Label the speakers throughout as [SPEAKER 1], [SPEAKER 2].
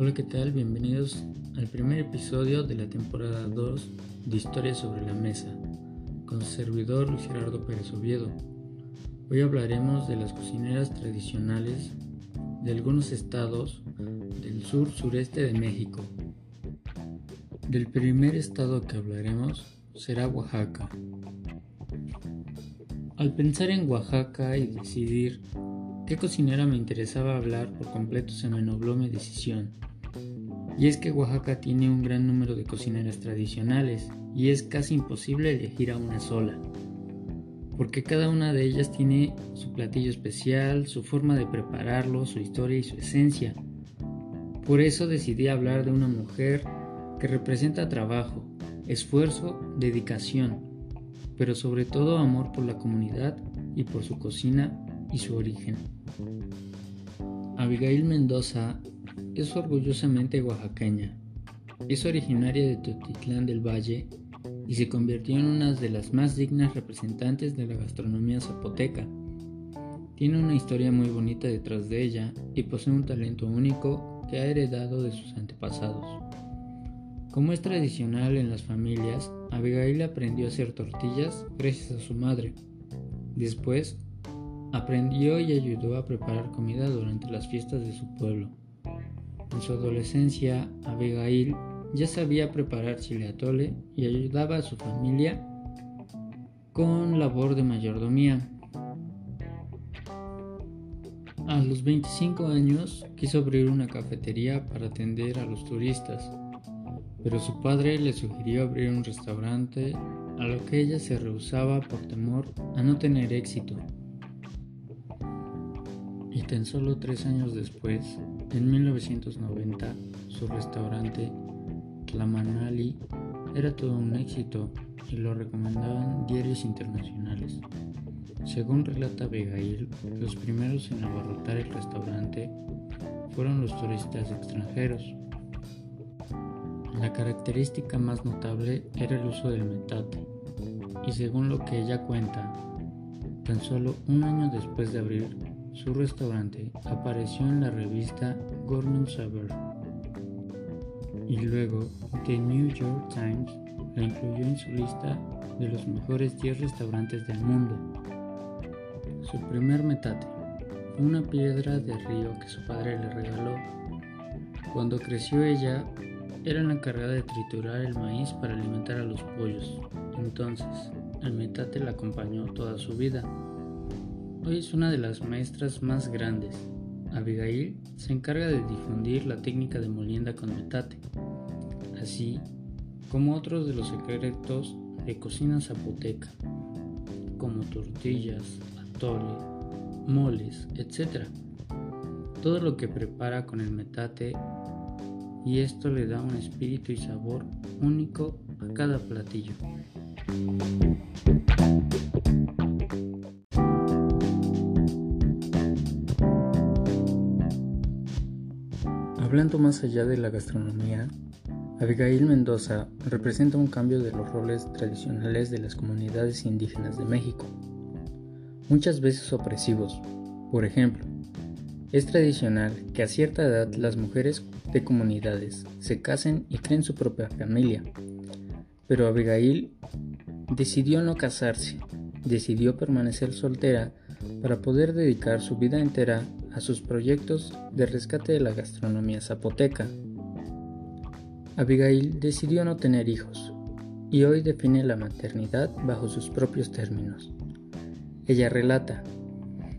[SPEAKER 1] Hola, ¿qué tal? Bienvenidos al primer episodio de la temporada 2 de Historia sobre la Mesa, con su servidor Luis Gerardo Pérez Oviedo. Hoy hablaremos de las cocineras tradicionales de algunos estados del sur-sureste de México. Del primer estado que hablaremos será Oaxaca. Al pensar en Oaxaca y decidir qué cocinera me interesaba hablar, por completo se me nubló mi decisión. Y es que Oaxaca tiene un gran número de cocineras tradicionales y es casi imposible elegir a una sola, porque cada una de ellas tiene su platillo especial, su forma de prepararlo, su historia y su esencia. Por eso decidí hablar de una mujer que representa trabajo, esfuerzo, dedicación, pero sobre todo amor por la comunidad y por su cocina y su origen. Abigail Mendoza es orgullosamente oaxaqueña. Es originaria de Totitlán del Valle y se convirtió en una de las más dignas representantes de la gastronomía zapoteca. Tiene una historia muy bonita detrás de ella y posee un talento único que ha heredado de sus antepasados. Como es tradicional en las familias, Abigail aprendió a hacer tortillas gracias a su madre. Después, aprendió y ayudó a preparar comida durante las fiestas de su pueblo. En su adolescencia, Abigail ya sabía preparar chile atole y ayudaba a su familia con labor de mayordomía. A los 25 años quiso abrir una cafetería para atender a los turistas pero su padre le sugirió abrir un restaurante, a lo que ella se rehusaba por temor a no tener éxito. Y tan solo tres años después, en 1990, su restaurante, Tlamanali, era todo un éxito y lo recomendaban diarios internacionales. Según relata Abigail, los primeros en abarrotar el restaurante fueron los turistas extranjeros, la característica más notable era el uso del metate, y según lo que ella cuenta, tan solo un año después de abrir su restaurante apareció en la revista Gourmet Saber y luego The New York Times la incluyó en su lista de los mejores 10 restaurantes del mundo. Su primer metate fue una piedra de río que su padre le regaló. Cuando creció ella era la encargada de triturar el maíz para alimentar a los pollos. Entonces, el metate la acompañó toda su vida. Hoy es una de las maestras más grandes. Abigail se encarga de difundir la técnica de molienda con metate, así como otros de los secretos de cocina zapoteca, como tortillas, atole, moles, etc. Todo lo que prepara con el metate y esto le da un espíritu y sabor único a cada platillo. Hablando más allá de la gastronomía, Abigail Mendoza representa un cambio de los roles tradicionales de las comunidades indígenas de México, muchas veces opresivos. Por ejemplo, es tradicional que a cierta edad las mujeres de comunidades se casen y creen su propia familia, pero Abigail decidió no casarse, decidió permanecer soltera para poder dedicar su vida entera a sus proyectos de rescate de la gastronomía zapoteca. Abigail decidió no tener hijos y hoy define la maternidad bajo sus propios términos. Ella relata,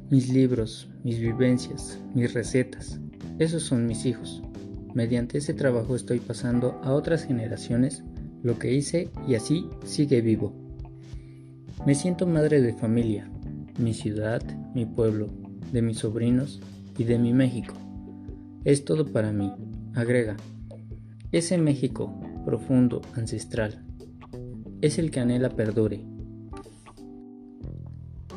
[SPEAKER 1] mis libros, mis vivencias, mis recetas, esos son mis hijos. Mediante ese trabajo estoy pasando a otras generaciones lo que hice y así sigue vivo. Me siento madre de familia, mi ciudad, mi pueblo, de mis sobrinos y de mi México. Es todo para mí, agrega. Ese México profundo, ancestral, es el que anhela perdure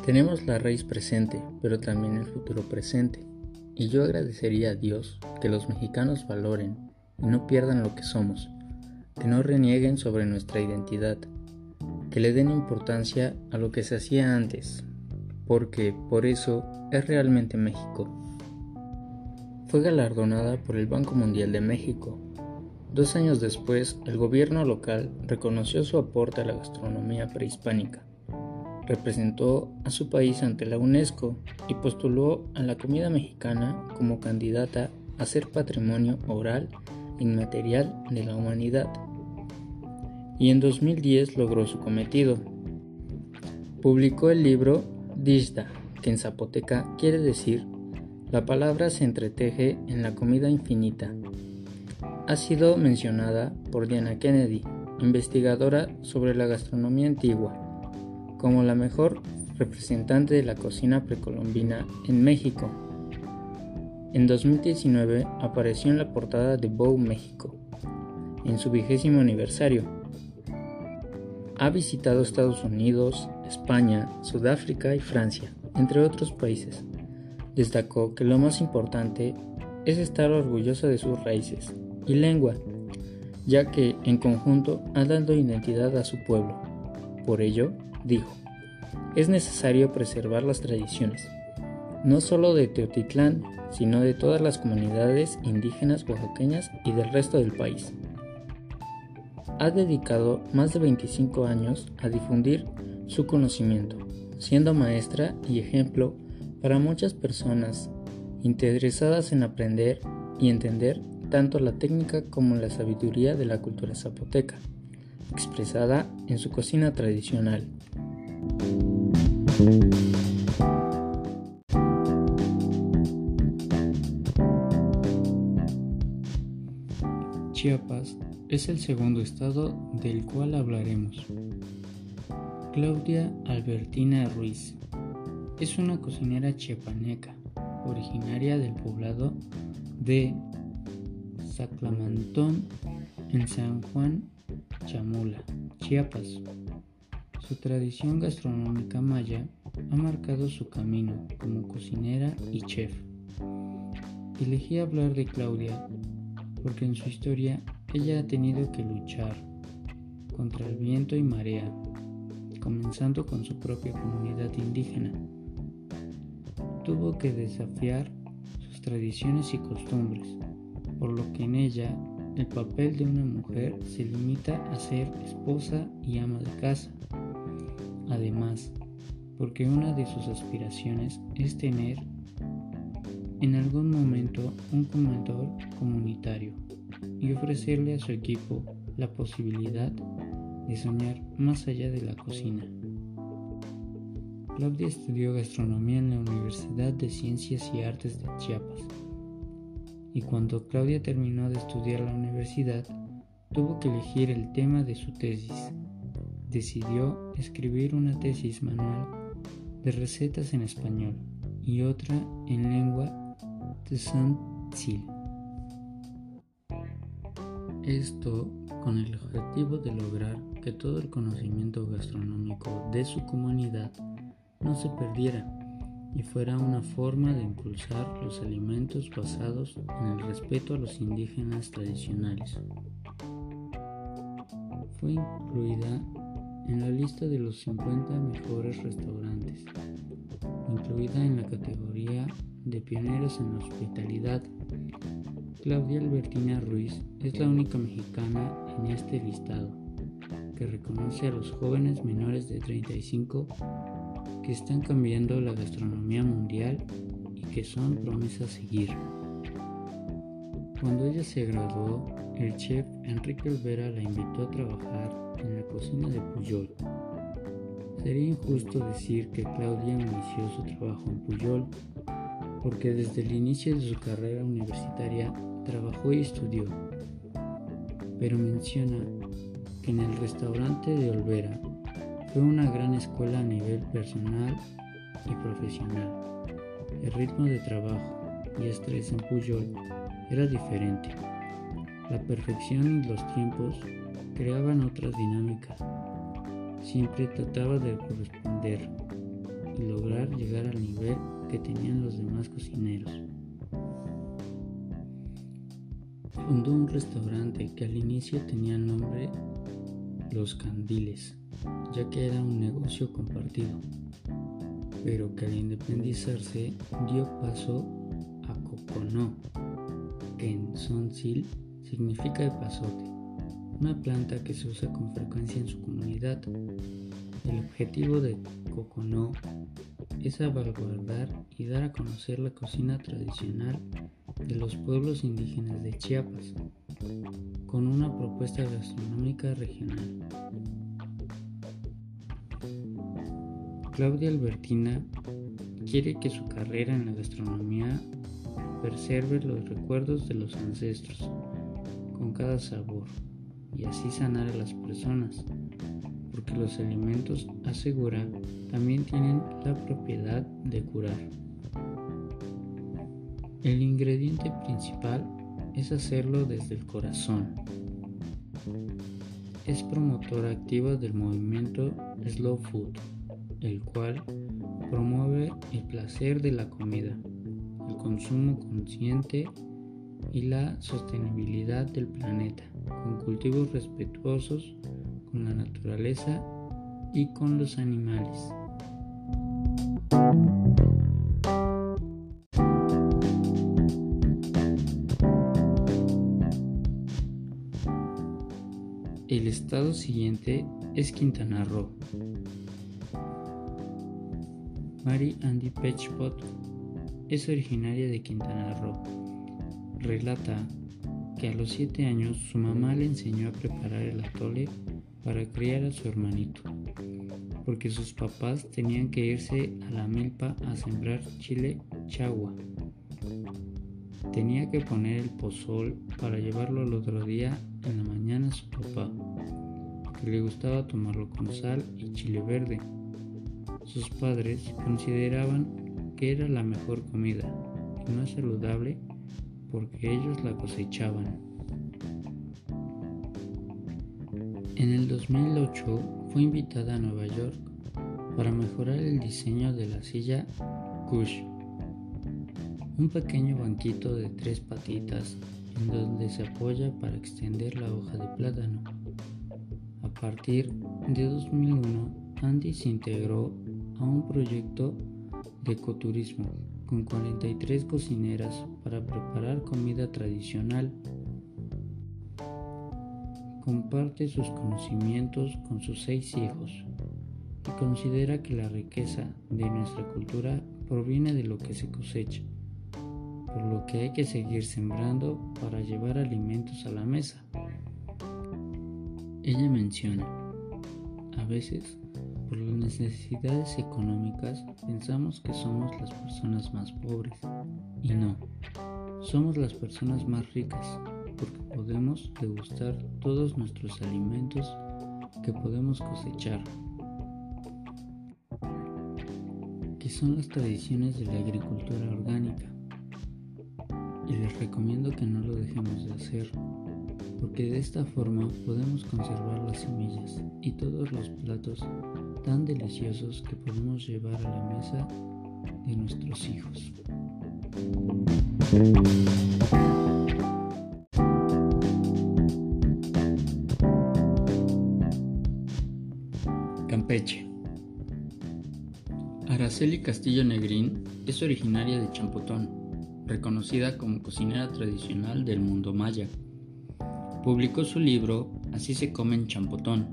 [SPEAKER 1] tenemos la raíz presente, pero también el futuro presente. Y yo agradecería a Dios que los mexicanos valoren y no pierdan lo que somos, que no renieguen sobre nuestra identidad, que le den importancia a lo que se hacía antes, porque por eso es realmente México. fue galardonada por el Banco Mundial de México. Dos años después, el gobierno local reconoció su aporte a la gastronomía prehispánica. Representó a su país ante la UNESCO y postuló a la comida mexicana como candidata a ser patrimonio oral inmaterial de la humanidad. Y en 2010 logró su cometido. Publicó el libro Dishda, que en zapoteca quiere decir la palabra se entreteje en la comida infinita. Ha sido mencionada por Diana Kennedy, investigadora sobre la gastronomía antigua, como la mejor representante de la cocina precolombina en México. En 2019 apareció en la portada de Vogue México, en su vigésimo aniversario. Ha visitado Estados Unidos, España, Sudáfrica y Francia, entre otros países. Destacó que lo más importante es estar orgullosa de sus raíces y lengua, ya que en conjunto ha dado identidad a su pueblo. Por ello, dijo, es necesario preservar las tradiciones, no solo de Teotitlán, sino de todas las comunidades indígenas oaxaqueñas y del resto del país. Ha dedicado más de 25 años a difundir su conocimiento, siendo maestra y ejemplo para muchas personas interesadas en aprender y entender tanto la técnica como la sabiduría de la cultura zapoteca, expresada en su cocina tradicional. Chiapas es el segundo estado del cual hablaremos. Claudia Albertina Ruiz es una cocinera chiapaneca, originaria del poblado de Saclamantón en San Juan Chamula, Chiapas. Su tradición gastronómica maya ha marcado su camino como cocinera y chef. Elegí hablar de Claudia porque en su historia ella ha tenido que luchar contra el viento y marea, comenzando con su propia comunidad indígena. Tuvo que desafiar sus tradiciones y costumbres, por lo que en ella el papel de una mujer se limita a ser esposa y ama de casa. Además, porque una de sus aspiraciones es tener en algún momento un comedor comunitario y ofrecerle a su equipo la posibilidad de soñar más allá de la cocina. Claudia estudió gastronomía en la Universidad de Ciencias y Artes de Chiapas y cuando Claudia terminó de estudiar la universidad tuvo que elegir el tema de su tesis. Decidió escribir una tesis manual de recetas en español y otra en lengua de Esto con el objetivo de lograr que todo el conocimiento gastronómico de su comunidad no se perdiera y fuera una forma de impulsar los alimentos basados en el respeto a los indígenas tradicionales. Fue incluida en la lista de los 50 mejores restaurantes, incluida en la categoría de pioneros en la hospitalidad. Claudia Albertina Ruiz es la única mexicana en este listado que reconoce a los jóvenes menores de 35 que están cambiando la gastronomía mundial y que son promesa a seguir. Cuando ella se graduó, el chef Enrique Olvera la invitó a trabajar en la cocina de Puyol. Sería injusto decir que Claudia inició su trabajo en Puyol porque desde el inicio de su carrera universitaria trabajó y estudió, pero menciona que en el restaurante de Olvera fue una gran escuela a nivel personal y profesional. El ritmo de trabajo y estrés en Puyol era diferente. La perfección y los tiempos creaban otras dinámicas. Siempre trataba de corresponder y lograr llegar al nivel que tenían los demás cocineros. Fundó un restaurante que al inicio tenía nombre Los Candiles, ya que era un negocio compartido, pero que al independizarse dio paso a coconó, que en Sonsil significa epazote, una planta que se usa con frecuencia en su comunidad. El objetivo de Coconó es salvaguardar y dar a conocer la cocina tradicional de los pueblos indígenas de Chiapas, con una propuesta gastronómica regional. Claudia Albertina quiere que su carrera en la gastronomía preserve los recuerdos de los ancestros con cada sabor y así sanar a las personas porque los alimentos, asegura, también tienen la propiedad de curar. El ingrediente principal es hacerlo desde el corazón. Es promotora activa del movimiento Slow Food, el cual promueve el placer de la comida, el consumo consciente y la sostenibilidad del planeta, con cultivos respetuosos con la naturaleza y con los animales. Estado siguiente es Quintana Roo. Mary Andy Pechpot es originaria de Quintana Roo. Relata que a los 7 años su mamá le enseñó a preparar el atole para criar a su hermanito, porque sus papás tenían que irse a la milpa a sembrar chile chagua. Tenía que poner el pozol para llevarlo al otro día en la mañana a su papá, le gustaba tomarlo con sal y chile verde. Sus padres consideraban que era la mejor comida y más saludable porque ellos la cosechaban. En el 2008 fue invitada a Nueva York para mejorar el diseño de la silla Kush, un pequeño banquito de tres patitas en donde se apoya para extender la hoja de plátano. Partir de 2001, Andy se integró a un proyecto de ecoturismo con 43 cocineras para preparar comida tradicional comparte sus conocimientos con sus seis hijos y considera que la riqueza de nuestra cultura proviene de lo que se cosecha, por lo que hay que seguir sembrando para llevar alimentos a la mesa. Ella menciona, a veces, por las necesidades económicas, pensamos que somos las personas más pobres, y no, somos las personas más ricas porque podemos degustar todos nuestros alimentos que podemos cosechar, que son las tradiciones de la agricultura orgánica. Y les recomiendo que no lo dejemos de hacer, porque de esta forma podemos conservar las semillas y todos los platos tan deliciosos que podemos llevar a la mesa de nuestros hijos. Campeche. Araceli Castillo Negrín es originaria de Champotón, reconocida como cocinera tradicional del mundo maya. Publicó su libro Así se come en Champotón,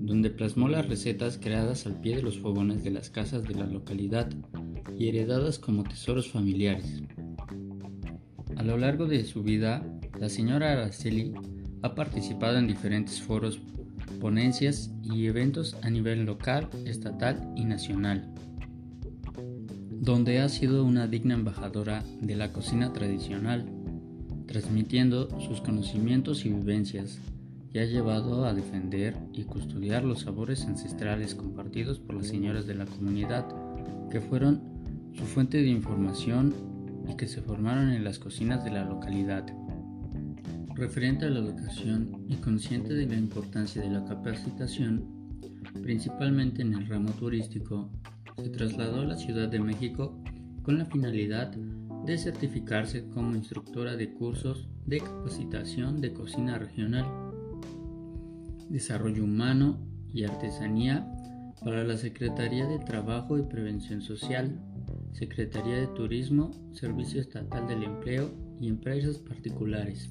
[SPEAKER 1] donde plasmó las recetas creadas al pie de los fogones de las casas de la localidad y heredadas como tesoros familiares. A lo largo de su vida, la señora Araceli ha participado en diferentes foros ponencias y eventos a nivel local, estatal y nacional, donde ha sido una digna embajadora de la cocina tradicional, transmitiendo sus conocimientos y vivencias, y ha llevado a defender y custodiar los sabores ancestrales compartidos por las señoras de la comunidad, que fueron su fuente de información y que se formaron en las cocinas de la localidad. Referente a la educación y consciente de la importancia de la capacitación, principalmente en el ramo turístico, se trasladó a la Ciudad de México con la finalidad de certificarse como instructora de cursos de capacitación de cocina regional, desarrollo humano y artesanía para la Secretaría de Trabajo y Prevención Social, Secretaría de Turismo, Servicio Estatal del Empleo y empresas particulares.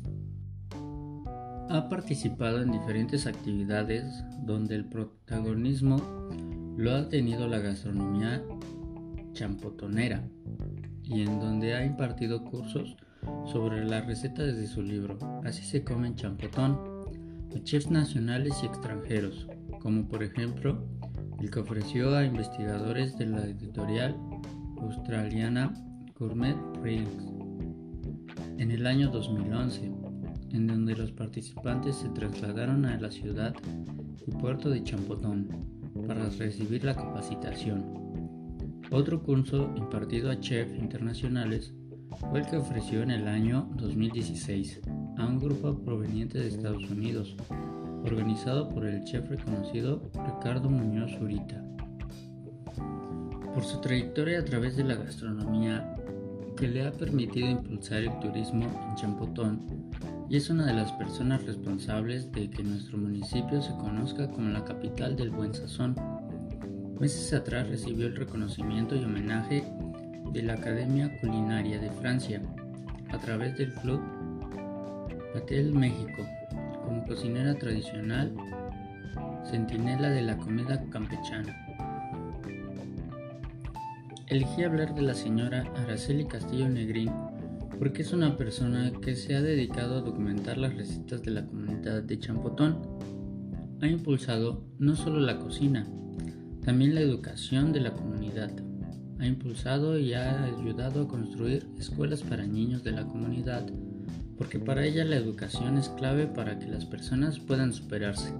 [SPEAKER 1] Ha participado en diferentes actividades donde el protagonismo lo ha tenido la gastronomía champotonera y en donde ha impartido cursos sobre la receta desde su libro Así se come en champotón a chefs nacionales y extranjeros, como por ejemplo el que ofreció a investigadores de la editorial australiana Gourmet Rings en el año 2011, en donde los participantes se trasladaron a la ciudad y puerto de Champotón para recibir la capacitación. Otro curso impartido a chefs internacionales fue el que ofreció en el año 2016 a un grupo proveniente de Estados Unidos, organizado por el chef reconocido Ricardo Muñoz Zurita. Por su trayectoria a través de la gastronomía, que le ha permitido impulsar el turismo en Champotón, y es una de las personas responsables de que nuestro municipio se conozca como la capital del buen sazón. Meses atrás recibió el reconocimiento y homenaje de la Academia Culinaria de Francia a través del Club Patel México como cocinera tradicional, centinela de la comida campechana. Elegí hablar de la señora Araceli Castillo Negrín porque es una persona que se ha dedicado a documentar las recetas de la comunidad de Champotón. Ha impulsado no solo la cocina, también la educación de la comunidad ha impulsado y ha ayudado a construir escuelas para niños de la comunidad, porque para ella la educación es clave para que las personas puedan superarse.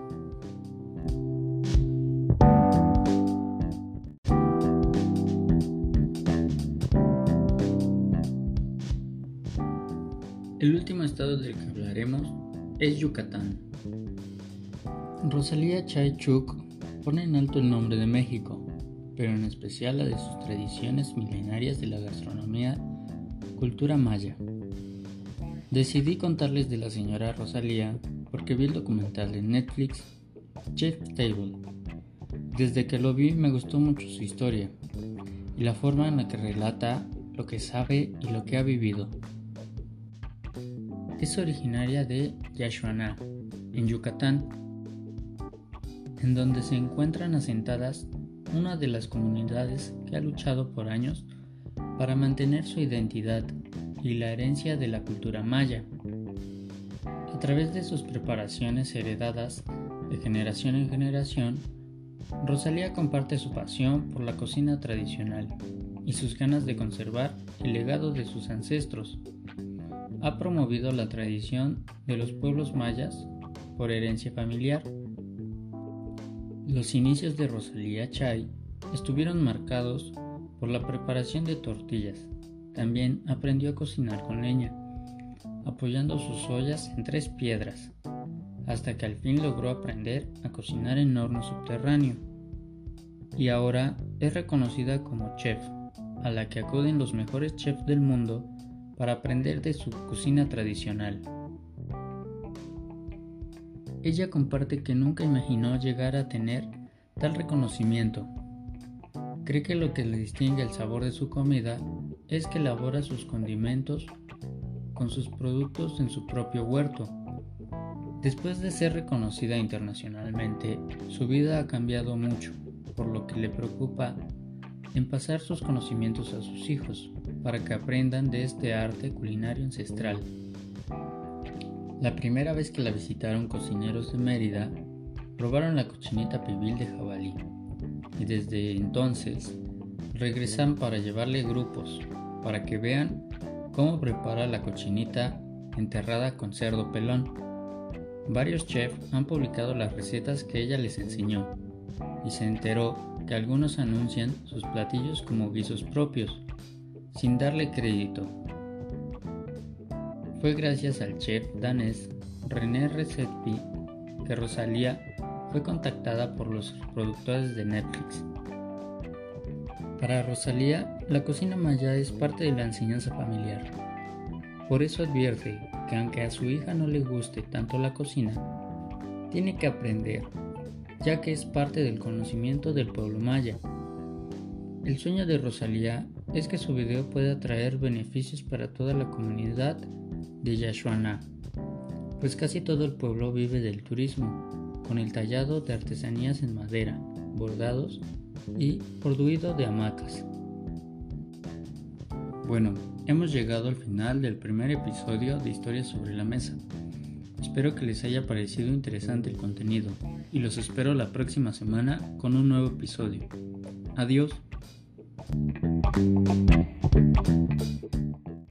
[SPEAKER 1] El último estado del que hablaremos es Yucatán. Rosalía Chaychuk pone en alto el nombre de México, pero en especial la de sus tradiciones milenarias de la gastronomía, cultura maya. Decidí contarles de la señora Rosalía porque vi el documental de Netflix Chef Table. Desde que lo vi me gustó mucho su historia y la forma en la que relata lo que sabe y lo que ha vivido. Es originaria de Yashuaná, en Yucatán, en donde se encuentran asentadas una de las comunidades que ha luchado por años para mantener su identidad y la herencia de la cultura maya. A través de sus preparaciones heredadas de generación en generación, Rosalía comparte su pasión por la cocina tradicional y sus ganas de conservar el legado de sus ancestros. Ha promovido la tradición de los pueblos mayas por herencia familiar los inicios de Rosalía Chay estuvieron marcados por la preparación de tortillas. También aprendió a cocinar con leña, apoyando sus ollas en tres piedras, hasta que al fin logró aprender a cocinar en horno subterráneo. Y ahora es reconocida como chef, a la que acuden los mejores chefs del mundo para aprender de su cocina tradicional. Ella comparte que nunca imaginó llegar a tener tal reconocimiento. Cree que lo que le distingue el sabor de su comida es que elabora sus condimentos con sus productos en su propio huerto. Después de ser reconocida internacionalmente, su vida ha cambiado mucho, por lo que le preocupa en pasar sus conocimientos a sus hijos, para que aprendan de este arte culinario ancestral. La primera vez que la visitaron cocineros de Mérida, probaron la cochinita pibil de jabalí y desde entonces regresan para llevarle grupos para que vean cómo prepara la cochinita enterrada con cerdo pelón. Varios chefs han publicado las recetas que ella les enseñó y se enteró que algunos anuncian sus platillos como guisos propios, sin darle crédito fue gracias al chef danés René Redzepi que Rosalía fue contactada por los productores de Netflix. Para Rosalía, la cocina maya es parte de la enseñanza familiar. Por eso advierte que aunque a su hija no le guste tanto la cocina, tiene que aprender, ya que es parte del conocimiento del pueblo maya. El sueño de Rosalía es que su video pueda traer beneficios para toda la comunidad de Yashuana, pues casi todo el pueblo vive del turismo, con el tallado de artesanías en madera, bordados y produido de hamacas. Bueno, hemos llegado al final del primer episodio de Historias sobre la Mesa. Espero que les haya parecido interesante el contenido y los espero la próxima semana con un nuevo episodio. Adiós.